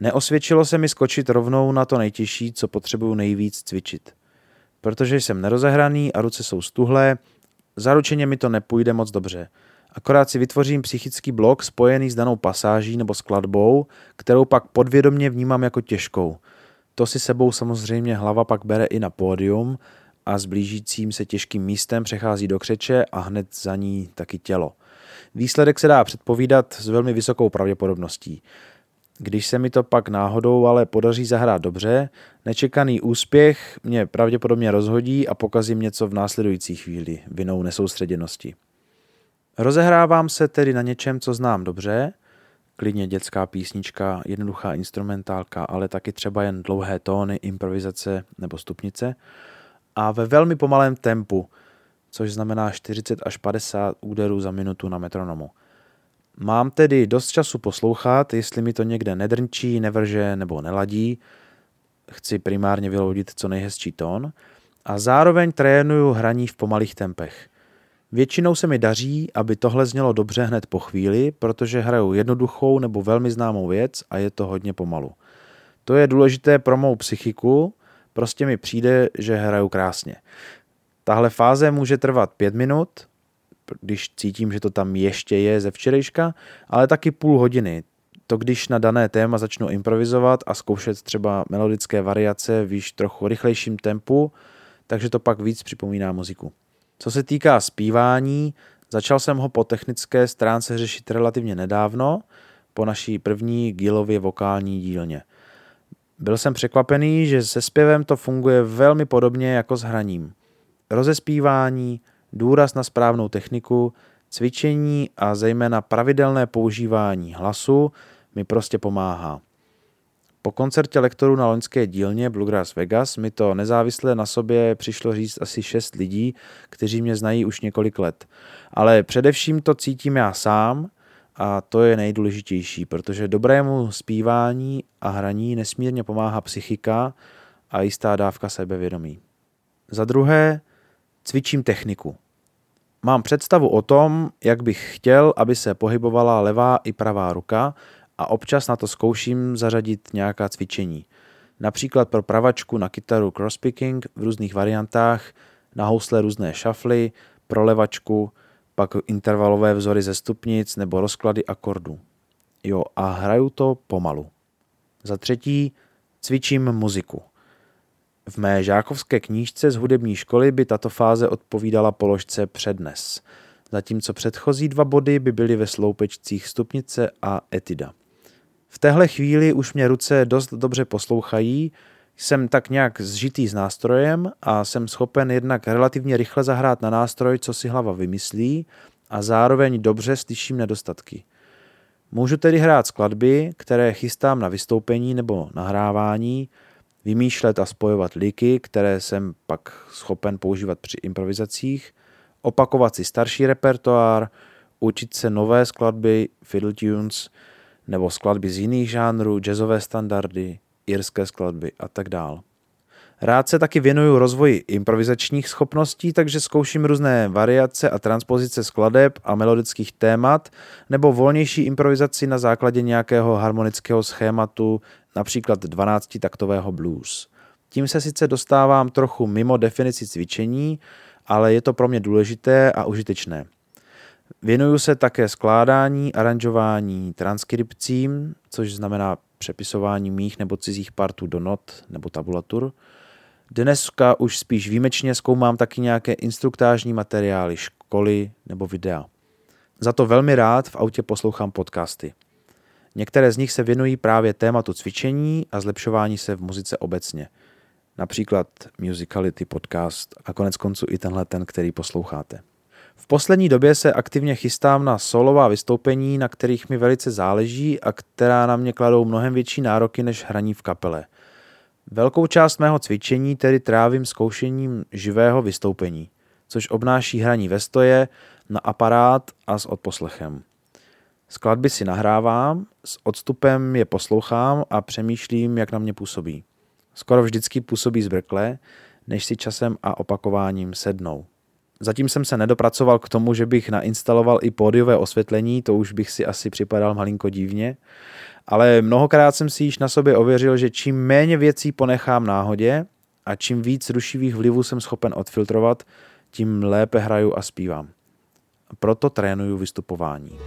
Neosvědčilo se mi skočit rovnou na to nejtěžší, co potřebuju nejvíc cvičit. Protože jsem nerozehraný a ruce jsou stuhlé, zaručeně mi to nepůjde moc dobře – Akorát si vytvořím psychický blok spojený s danou pasáží nebo skladbou, kterou pak podvědomně vnímám jako těžkou. To si sebou samozřejmě hlava pak bere i na pódium a s blížícím se těžkým místem přechází do křeče a hned za ní taky tělo. Výsledek se dá předpovídat s velmi vysokou pravděpodobností. Když se mi to pak náhodou ale podaří zahrát dobře, nečekaný úspěch mě pravděpodobně rozhodí a pokazím něco v následující chvíli vinou nesoustředěnosti. Rozehrávám se tedy na něčem, co znám dobře, klidně dětská písnička, jednoduchá instrumentálka, ale taky třeba jen dlouhé tóny, improvizace nebo stupnice a ve velmi pomalém tempu, což znamená 40 až 50 úderů za minutu na metronomu. Mám tedy dost času poslouchat, jestli mi to někde nedrnčí, nevrže nebo neladí. Chci primárně vyloudit co nejhezčí tón a zároveň trénuju hraní v pomalých tempech – Většinou se mi daří, aby tohle znělo dobře hned po chvíli, protože hraju jednoduchou nebo velmi známou věc a je to hodně pomalu. To je důležité pro mou psychiku, prostě mi přijde, že hraju krásně. Tahle fáze může trvat pět minut, když cítím, že to tam ještě je ze včerejška, ale taky půl hodiny. To když na dané téma začnu improvizovat a zkoušet třeba melodické variace v již trochu rychlejším tempu, takže to pak víc připomíná muziku. Co se týká zpívání, začal jsem ho po technické stránce řešit relativně nedávno, po naší první Gilově vokální dílně. Byl jsem překvapený, že se zpěvem to funguje velmi podobně jako s hraním. Rozespívání, důraz na správnou techniku, cvičení a zejména pravidelné používání hlasu mi prostě pomáhá. Po koncertě lektorů na loňské dílně Bluegrass Vegas mi to nezávisle na sobě přišlo říct asi šest lidí, kteří mě znají už několik let. Ale především to cítím já sám a to je nejdůležitější, protože dobrému zpívání a hraní nesmírně pomáhá psychika a jistá dávka sebevědomí. Za druhé, cvičím techniku. Mám představu o tom, jak bych chtěl, aby se pohybovala levá i pravá ruka a občas na to zkouším zařadit nějaká cvičení. Například pro pravačku na kytaru crosspicking v různých variantách, na housle různé šafly, pro levačku, pak intervalové vzory ze stupnic nebo rozklady akordů. Jo, a hraju to pomalu. Za třetí, cvičím muziku. V mé žákovské knížce z hudební školy by tato fáze odpovídala položce přednes, zatímco předchozí dva body by byly ve sloupečcích stupnice a etida. V téhle chvíli už mě ruce dost dobře poslouchají, jsem tak nějak zžitý s nástrojem a jsem schopen jednak relativně rychle zahrát na nástroj, co si hlava vymyslí a zároveň dobře slyším nedostatky. Můžu tedy hrát skladby, které chystám na vystoupení nebo nahrávání, vymýšlet a spojovat liky, které jsem pak schopen používat při improvizacích, opakovat si starší repertoár, učit se nové skladby, fiddle tunes – nebo skladby z jiných žánrů, jazzové standardy, irské skladby a tak dál. Rád se taky věnuju rozvoji improvizačních schopností, takže zkouším různé variace a transpozice skladeb a melodických témat nebo volnější improvizaci na základě nějakého harmonického schématu, například 12-taktového blues. Tím se sice dostávám trochu mimo definici cvičení, ale je to pro mě důležité a užitečné. Věnuju se také skládání, aranžování, transkripcím, což znamená přepisování mých nebo cizích partů do not nebo tabulatur. Dneska už spíš výjimečně zkoumám taky nějaké instruktážní materiály, školy nebo videa. Za to velmi rád v autě poslouchám podcasty. Některé z nich se věnují právě tématu cvičení a zlepšování se v muzice obecně. Například Musicality podcast a konec konců i tenhle ten, který posloucháte. V poslední době se aktivně chystám na solová vystoupení, na kterých mi velice záleží a která na mě kladou mnohem větší nároky než hraní v kapele. Velkou část mého cvičení tedy trávím zkoušením živého vystoupení, což obnáší hraní ve stoje, na aparát a s odposlechem. Skladby si nahrávám, s odstupem je poslouchám a přemýšlím, jak na mě působí. Skoro vždycky působí zbrkle, než si časem a opakováním sednou. Zatím jsem se nedopracoval k tomu, že bych nainstaloval i pódiové osvětlení, to už bych si asi připadal malinko divně, ale mnohokrát jsem si již na sobě ověřil, že čím méně věcí ponechám náhodě a čím víc rušivých vlivů jsem schopen odfiltrovat, tím lépe hraju a zpívám. Proto trénuju vystupování.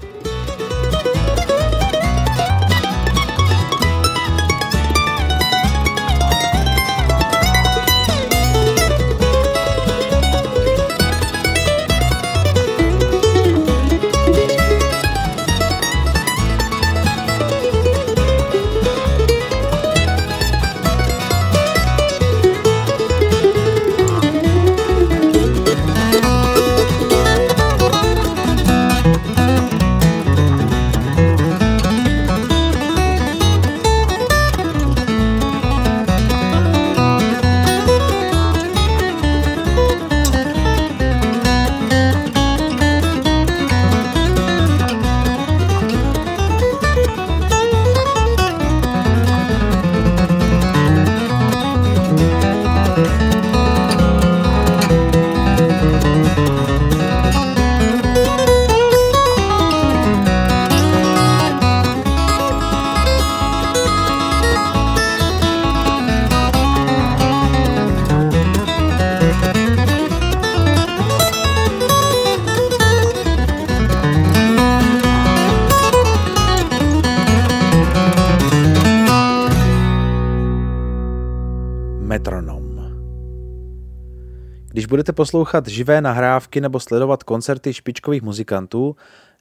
Budete poslouchat živé nahrávky nebo sledovat koncerty špičkových muzikantů,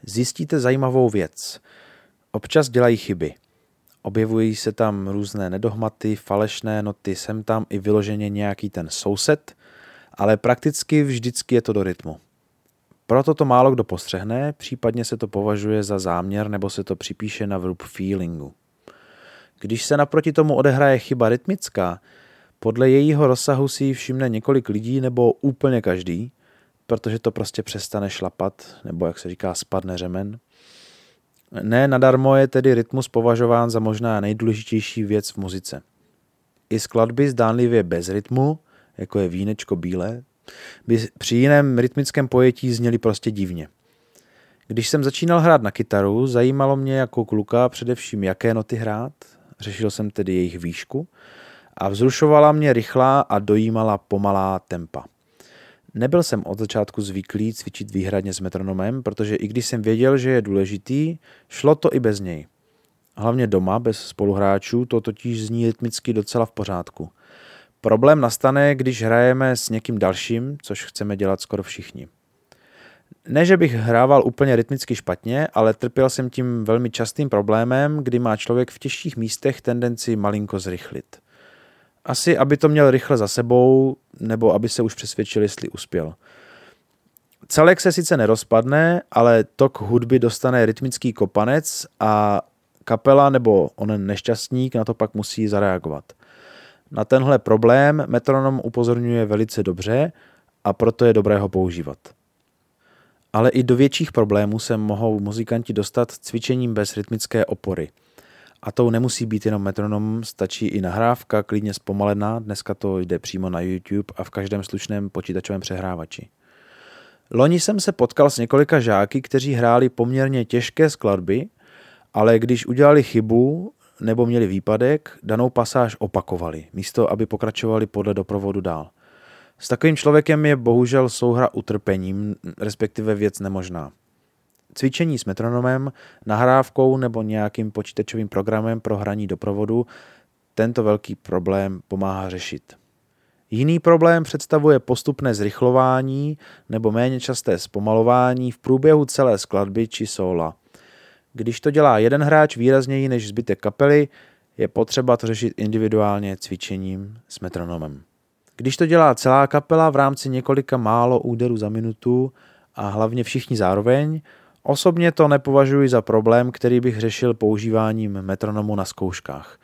zjistíte zajímavou věc. Občas dělají chyby. Objevují se tam různé nedohmaty, falešné noty, sem tam i vyloženě nějaký ten soused, ale prakticky vždycky je to do rytmu. Proto to málo kdo postřehne, případně se to považuje za záměr nebo se to připíše na vrub feelingu. Když se naproti tomu odehraje chyba rytmická, podle jejího rozsahu si ji všimne několik lidí nebo úplně každý, protože to prostě přestane šlapat, nebo jak se říká, spadne řemen. Ne nadarmo je tedy rytmus považován za možná nejdůležitější věc v muzice. I skladby zdánlivě bez rytmu, jako je Vínečko bílé, by při jiném rytmickém pojetí zněly prostě divně. Když jsem začínal hrát na kytaru, zajímalo mě jako kluka především, jaké noty hrát, řešil jsem tedy jejich výšku a vzrušovala mě rychlá a dojímala pomalá tempa. Nebyl jsem od začátku zvyklý cvičit výhradně s metronomem, protože i když jsem věděl, že je důležitý, šlo to i bez něj. Hlavně doma, bez spoluhráčů, to totiž zní rytmicky docela v pořádku. Problém nastane, když hrajeme s někým dalším, což chceme dělat skoro všichni. Ne, že bych hrával úplně rytmicky špatně, ale trpěl jsem tím velmi častým problémem, kdy má člověk v těžších místech tendenci malinko zrychlit. Asi, aby to měl rychle za sebou, nebo aby se už přesvědčil, jestli uspěl. Celek se sice nerozpadne, ale tok hudby dostane rytmický kopanec a kapela nebo onen nešťastník na to pak musí zareagovat. Na tenhle problém metronom upozorňuje velice dobře a proto je dobré ho používat. Ale i do větších problémů se mohou muzikanti dostat cvičením bez rytmické opory – a to nemusí být jenom metronom, stačí i nahrávka, klidně zpomalená, dneska to jde přímo na YouTube a v každém slušném počítačovém přehrávači. Loni jsem se potkal s několika žáky, kteří hráli poměrně těžké skladby, ale když udělali chybu nebo měli výpadek, danou pasáž opakovali, místo aby pokračovali podle doprovodu dál. S takovým člověkem je bohužel souhra utrpením, respektive věc nemožná. Cvičení s metronomem, nahrávkou nebo nějakým počítačovým programem pro hraní doprovodu tento velký problém pomáhá řešit. Jiný problém představuje postupné zrychlování nebo méně časté zpomalování v průběhu celé skladby či sola. Když to dělá jeden hráč výrazněji než zbytek kapely, je potřeba to řešit individuálně cvičením s metronomem. Když to dělá celá kapela v rámci několika málo úderů za minutu a hlavně všichni zároveň, osobně to nepovažuji za problém, který bych řešil používáním metronomu na zkouškách.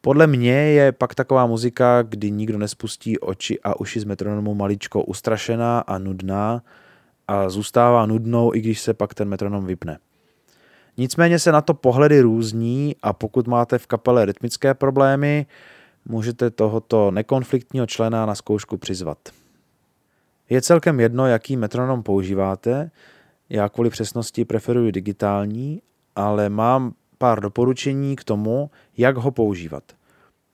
Podle mě je pak taková muzika, kdy nikdo nespustí oči a uši z metronomu maličko ustrašená a nudná a zůstává nudnou, i když se pak ten metronom vypne. Nicméně se na to pohledy různí a pokud máte v kapele rytmické problémy, můžete tohoto nekonfliktního člena na zkoušku přizvat. Je celkem jedno, jaký metronom používáte, já kvůli přesnosti preferuji digitální, ale mám pár doporučení k tomu, jak ho používat.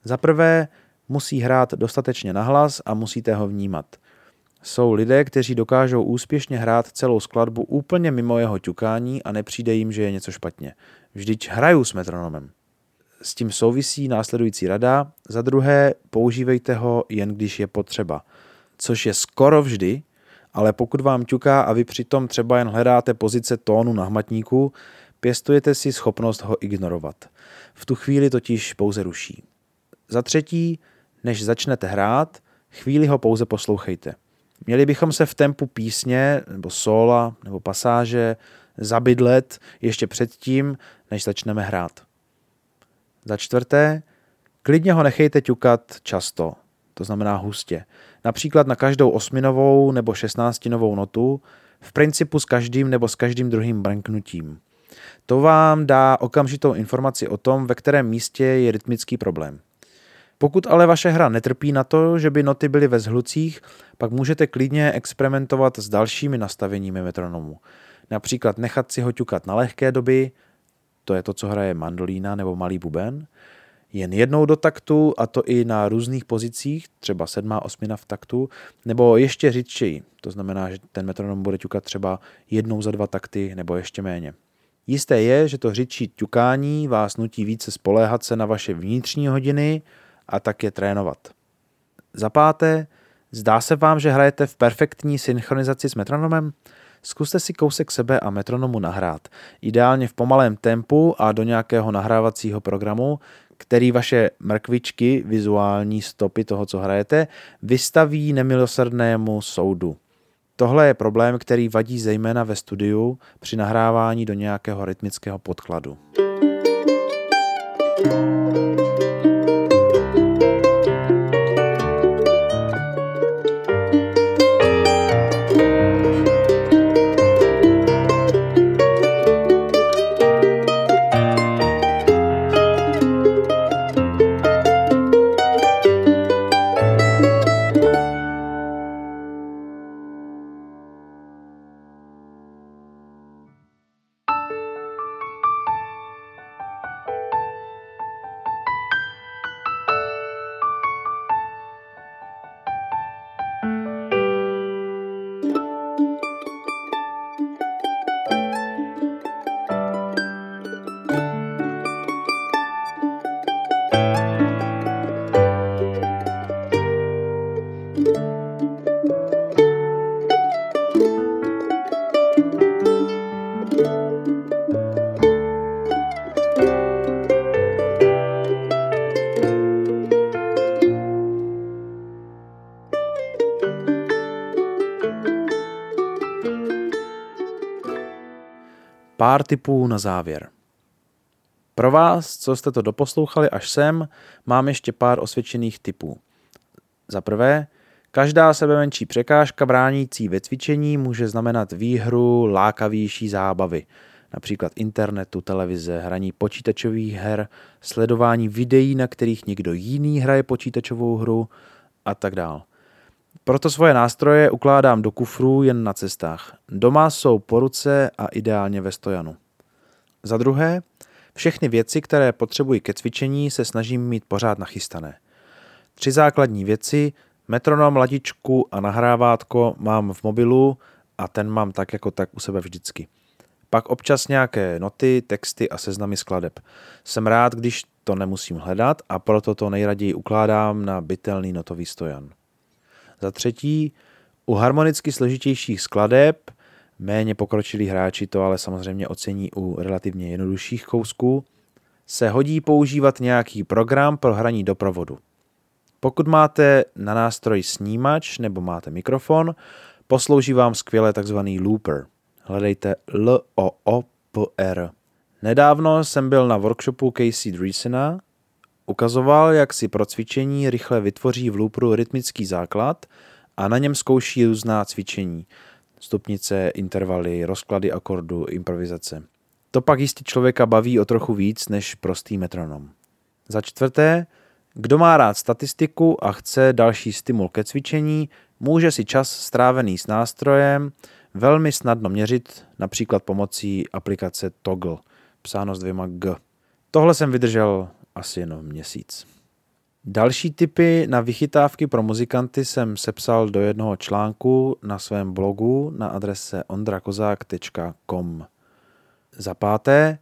Za prvé, musí hrát dostatečně nahlas a musíte ho vnímat. Jsou lidé, kteří dokážou úspěšně hrát celou skladbu úplně mimo jeho ťukání a nepřijde jim, že je něco špatně. Vždyť hraju s metronomem. S tím souvisí následující rada. Za druhé, používejte ho jen když je potřeba. Což je skoro vždy, ale pokud vám ťuká a vy přitom třeba jen hledáte pozice tónu na hmatníku, pěstujete si schopnost ho ignorovat. V tu chvíli totiž pouze ruší. Za třetí, než začnete hrát, chvíli ho pouze poslouchejte. Měli bychom se v tempu písně, nebo sola, nebo pasáže zabydlet ještě předtím, než začneme hrát. Za čtvrté, klidně ho nechejte ťukat často, to znamená hustě. Například na každou osminovou nebo šestnáctinovou notu, v principu s každým nebo s každým druhým branknutím. To vám dá okamžitou informaci o tom, ve kterém místě je rytmický problém. Pokud ale vaše hra netrpí na to, že by noty byly ve zhlucích, pak můžete klidně experimentovat s dalšími nastaveními metronomu. Například nechat si ho ťukat na lehké doby, to je to, co hraje mandolína nebo malý buben, jen jednou do taktu a to i na různých pozicích, třeba sedmá osmina v taktu, nebo ještě řidčeji, to znamená, že ten metronom bude ťukat třeba jednou za dva takty nebo ještě méně. Jisté je, že to řidčí ťukání vás nutí více spoléhat se na vaše vnitřní hodiny a tak je trénovat. Za páté, zdá se vám, že hrajete v perfektní synchronizaci s metronomem? Zkuste si kousek sebe a metronomu nahrát, ideálně v pomalém tempu a do nějakého nahrávacího programu, který vaše mrkvičky, vizuální stopy toho, co hrajete, vystaví nemilosrdnému soudu. Tohle je problém, který vadí zejména ve studiu při nahrávání do nějakého rytmického podkladu. Pár tipů na závěr. Pro vás, co jste to doposlouchali až sem, mám ještě pár osvědčených typů. Za prvé, každá sebemenší překážka bránící ve cvičení může znamenat výhru lákavější zábavy, například internetu, televize, hraní počítačových her, sledování videí, na kterých někdo jiný hraje počítačovou hru a tak dále. Proto svoje nástroje ukládám do kufru jen na cestách. Doma jsou po ruce a ideálně ve stojanu. Za druhé, všechny věci, které potřebuji ke cvičení, se snažím mít pořád nachystané. Tři základní věci, metronom, ladičku a nahrávátko mám v mobilu a ten mám tak jako tak u sebe vždycky. Pak občas nějaké noty, texty a seznamy skladeb. Jsem rád, když to nemusím hledat a proto to nejraději ukládám na bytelný notový stojan. Za třetí, u harmonicky složitějších skladeb méně pokročilí hráči to ale samozřejmě ocení u relativně jednodušších kousků, se hodí používat nějaký program pro hraní doprovodu. Pokud máte na nástroji snímač nebo máte mikrofon, poslouží vám skvěle tzv. looper. Hledejte l o o p r Nedávno jsem byl na workshopu Casey Dreesena, ukazoval, jak si pro cvičení rychle vytvoří v looperu rytmický základ a na něm zkouší různá cvičení, stupnice, intervaly, rozklady akordu, improvizace. To pak jistě člověka baví o trochu víc než prostý metronom. Za čtvrté, kdo má rád statistiku a chce další stimul ke cvičení, může si čas strávený s nástrojem velmi snadno měřit, například pomocí aplikace Toggle, psáno s dvěma G. Tohle jsem vydržel asi jenom měsíc. Další typy na vychytávky pro muzikanty jsem sepsal do jednoho článku na svém blogu na adrese ondrakozák.com. Za páté,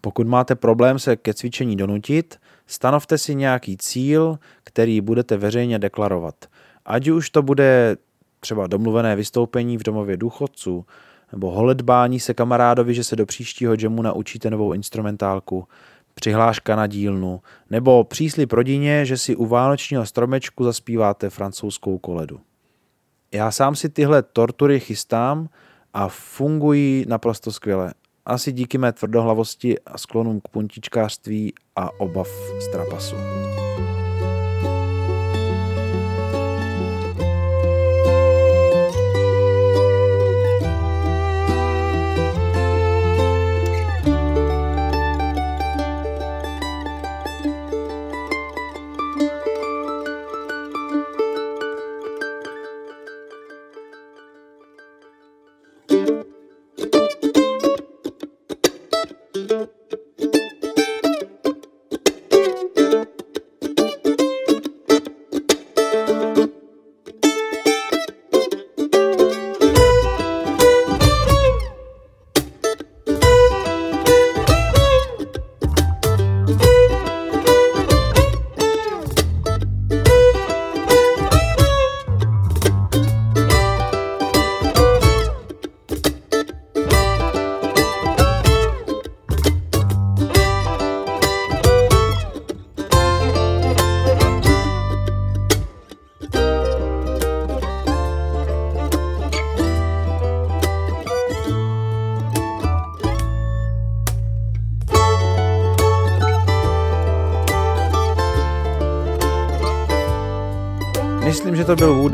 pokud máte problém se ke cvičení donutit, stanovte si nějaký cíl, který budete veřejně deklarovat. Ať už to bude třeba domluvené vystoupení v domově důchodců, nebo holedbání se kamarádovi, že se do příštího jamu naučíte novou instrumentálku, přihláška na dílnu, nebo příslip rodině, že si u vánočního stromečku zaspíváte francouzskou koledu. Já sám si tyhle tortury chystám a fungují naprosto skvěle. Asi díky mé tvrdohlavosti a sklonům k puntičkářství a obav z trapasu.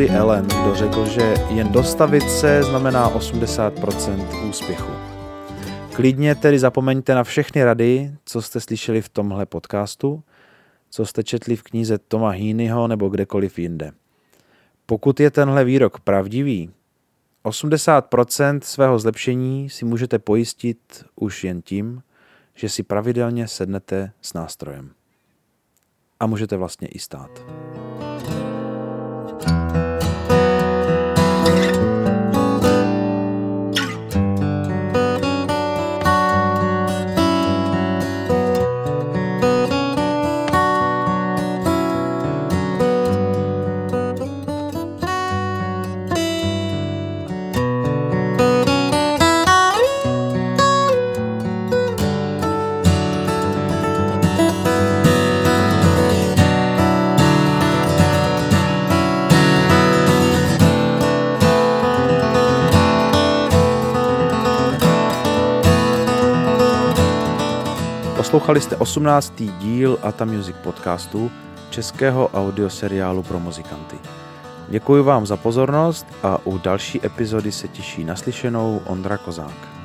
Woody Allen, kdo řekl, že jen dostavit se znamená 80% úspěchu. Klidně tedy zapomeňte na všechny rady, co jste slyšeli v tomhle podcastu, co jste četli v knize Toma Heaneyho nebo kdekoliv jinde. Pokud je tenhle výrok pravdivý, 80% svého zlepšení si můžete pojistit už jen tím, že si pravidelně sednete s nástrojem. A můžete vlastně i stát. Poslouchali jste 18. díl Ata Music podcastu, českého audioseriálu pro muzikanty. Děkuji vám za pozornost a u další epizody se těší naslyšenou Ondra Kozák.